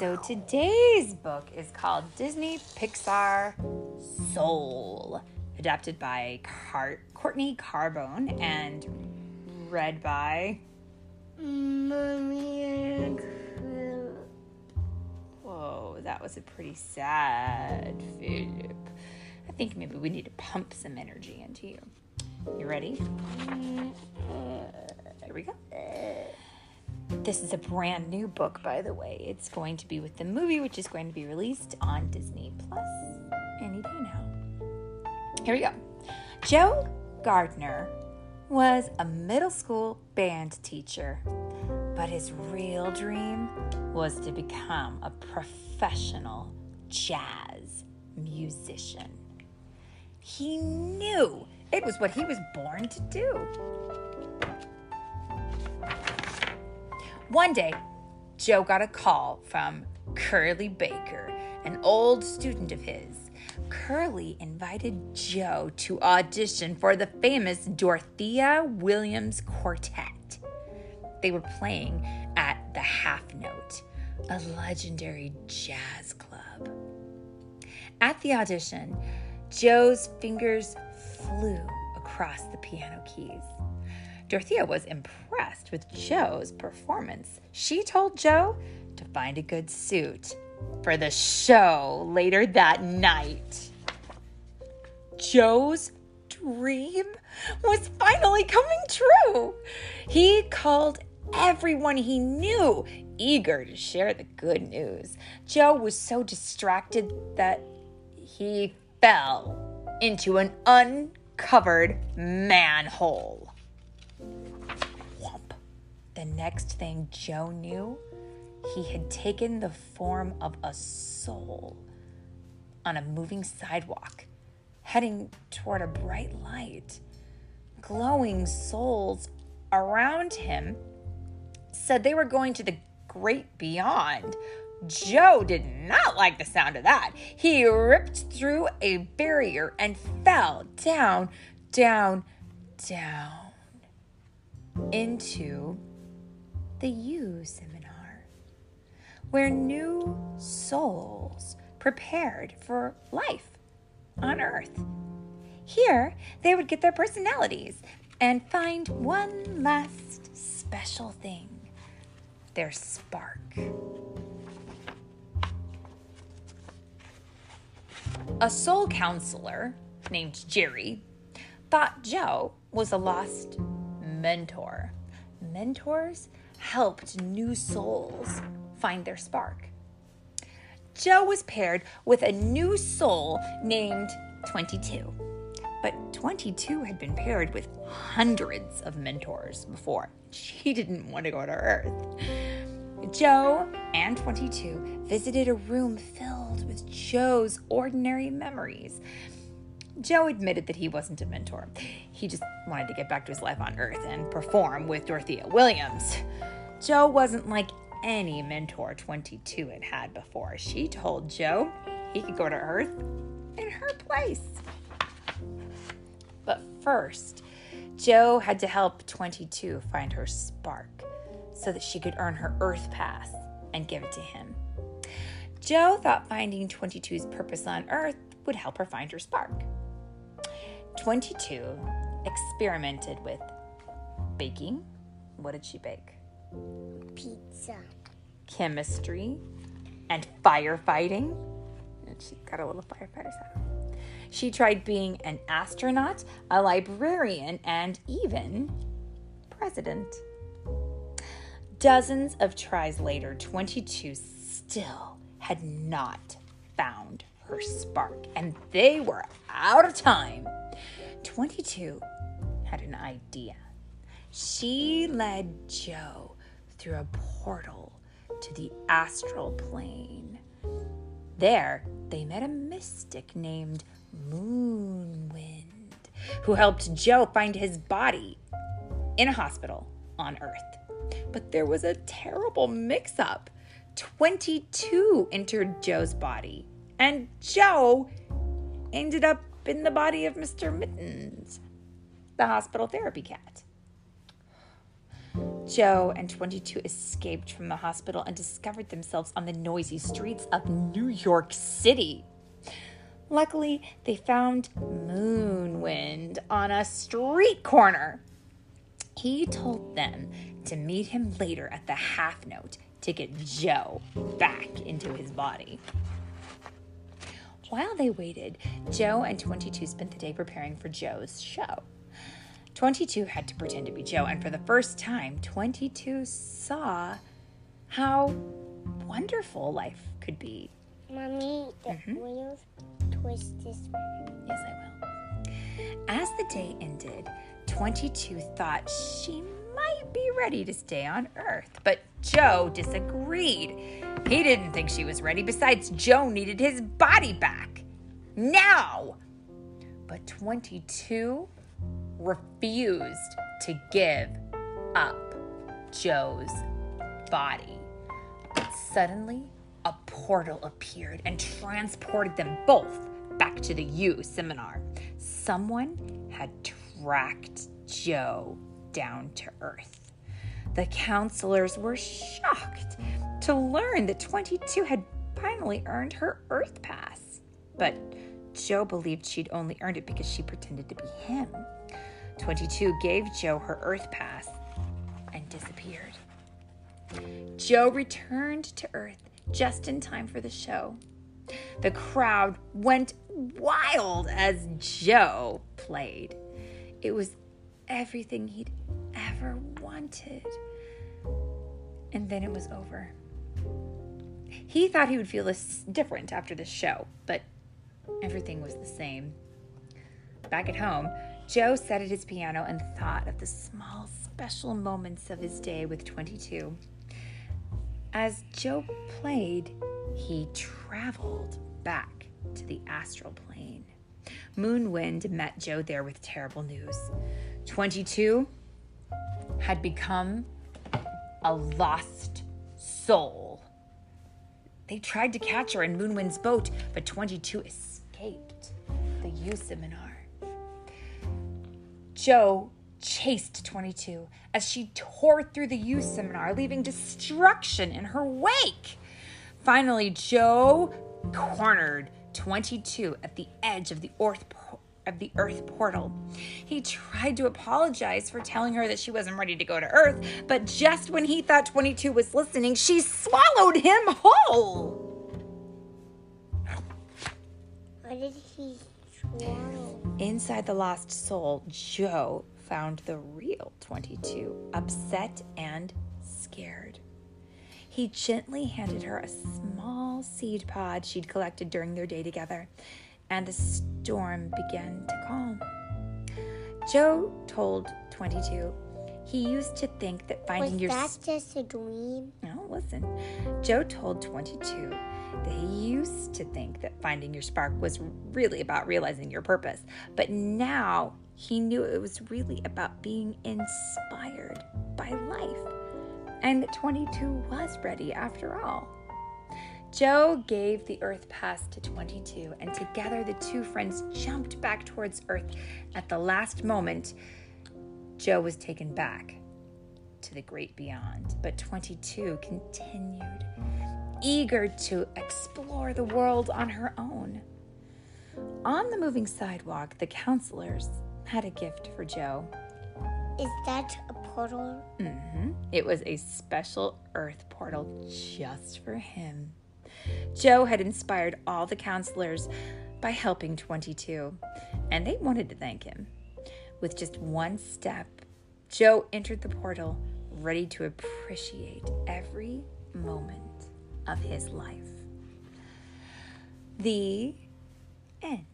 So today's book is called Disney Pixar Soul, adapted by Car- Courtney Carbone and read by. Mommy and. Whoa, that was a pretty sad Philip. I think maybe we need to pump some energy into you. You ready? Here we go. This is a brand new book, by the way. It's going to be with the movie, which is going to be released on Disney Plus any day now. Here we go. Joe Gardner was a middle school band teacher, but his real dream was to become a professional jazz musician. He knew it was what he was born to do. One day, Joe got a call from Curley Baker, an old student of his. Curley invited Joe to audition for the famous Dorothea Williams Quartet. They were playing at the Half Note, a legendary jazz club. At the audition, Joe's fingers flew across the piano keys. Dorothea was impressed with Joe's performance. She told Joe to find a good suit for the show later that night. Joe's dream was finally coming true. He called everyone he knew, eager to share the good news. Joe was so distracted that he fell into an uncovered manhole. The next thing Joe knew, he had taken the form of a soul on a moving sidewalk, heading toward a bright light. Glowing souls around him said they were going to the great beyond. Joe did not like the sound of that. He ripped through a barrier and fell down, down, down into the You Seminar, where new souls prepared for life on Earth. Here, they would get their personalities and find one last special thing their spark. A soul counselor named Jerry thought Joe was a lost mentor. Mentors helped new souls find their spark. Joe was paired with a new soul named 22. But 22 had been paired with hundreds of mentors before. She didn't want to go to Earth. Joe and 22 visited a room filled with Joe's ordinary memories. Joe admitted that he wasn't a mentor. He just wanted to get back to his life on Earth and perform with Dorothea Williams. Joe wasn't like any mentor 22 had had before. She told Joe he could go to Earth in her place. But first, Joe had to help 22 find her spark so that she could earn her Earth Pass and give it to him. Joe thought finding 22's purpose on Earth would help her find her spark. 22 experimented with baking. What did she bake? Pizza. Chemistry and firefighting. And she got a little firefighter's hat. She tried being an astronaut, a librarian, and even president. Dozens of tries later, 22 still had not found her spark, and they were out of time. 22 had an idea. She led Joe through a portal to the astral plane. There, they met a mystic named Moonwind, who helped Joe find his body in a hospital on Earth. But there was a terrible mix up. 22 entered Joe's body, and Joe ended up in the body of Mr. Mittens, the hospital therapy cat. Joe and 22 escaped from the hospital and discovered themselves on the noisy streets of New York City. Luckily, they found Moonwind on a street corner. He told them to meet him later at the half note to get Joe back into his body. While they waited, Joe and 22 spent the day preparing for Joe's show. 22 had to pretend to be Joe, and for the first time, 22 saw how wonderful life could be. Mommy, the mm-hmm. wheels twist this way. Yes, I will. As the day ended, 22 thought she might be ready to stay on Earth, but Joe disagreed. He didn't think she was ready. Besides, Joe needed his body back. Now! But 22 refused to give up Joe's body. But suddenly, a portal appeared and transported them both back to the You Seminar. Someone had tracked Joe down to Earth. The counselors were shocked to learn that 22 had finally earned her Earth pass. But Joe believed she'd only earned it because she pretended to be him. 22 gave Joe her Earth pass and disappeared. Joe returned to Earth just in time for the show. The crowd went wild as Joe played. It was everything he'd ever wanted. And then it was over. He thought he would feel this different after the show, but everything was the same. Back at home, Joe sat at his piano and thought of the small, special moments of his day with 22. As Joe played, he traveled back to the astral plane. Moonwind met Joe there with terrible news. 22 had become a lost soul. They tried to catch her in Moonwind's boat, but 22 escaped the You Seminar. Joe chased 22 as she tore through the You Seminar, leaving destruction in her wake. Finally, Joe cornered 22 at the edge of the earth of the earth portal. He tried to apologize for telling her that she wasn't ready to go to earth, but just when he thought 22 was listening, she swallowed him whole. What did he swallow? Inside the lost soul, Joe found the real 22, upset and scared. He gently handed her a small seed pod she'd collected during their day together, and the storm began to calm. Joe told 22 he used to think that finding Was your that just a dream? no, listen. Joe told 22 that he used to think that finding your spark was really about realizing your purpose, but now he knew it was really about being inspired by life. And that 22 was ready after all. Joe gave the Earth pass to 22, and together the two friends jumped back towards Earth. At the last moment, Joe was taken back to the great beyond, but 22 continued, eager to explore the world on her own. On the moving sidewalk, the counselors had a gift for Joe. Is that a portal? Mm-hmm. It was a special earth portal just for him. Joe had inspired all the counselors by helping 22, and they wanted to thank him. With just one step, Joe entered the portal, ready to appreciate every moment of his life. The end.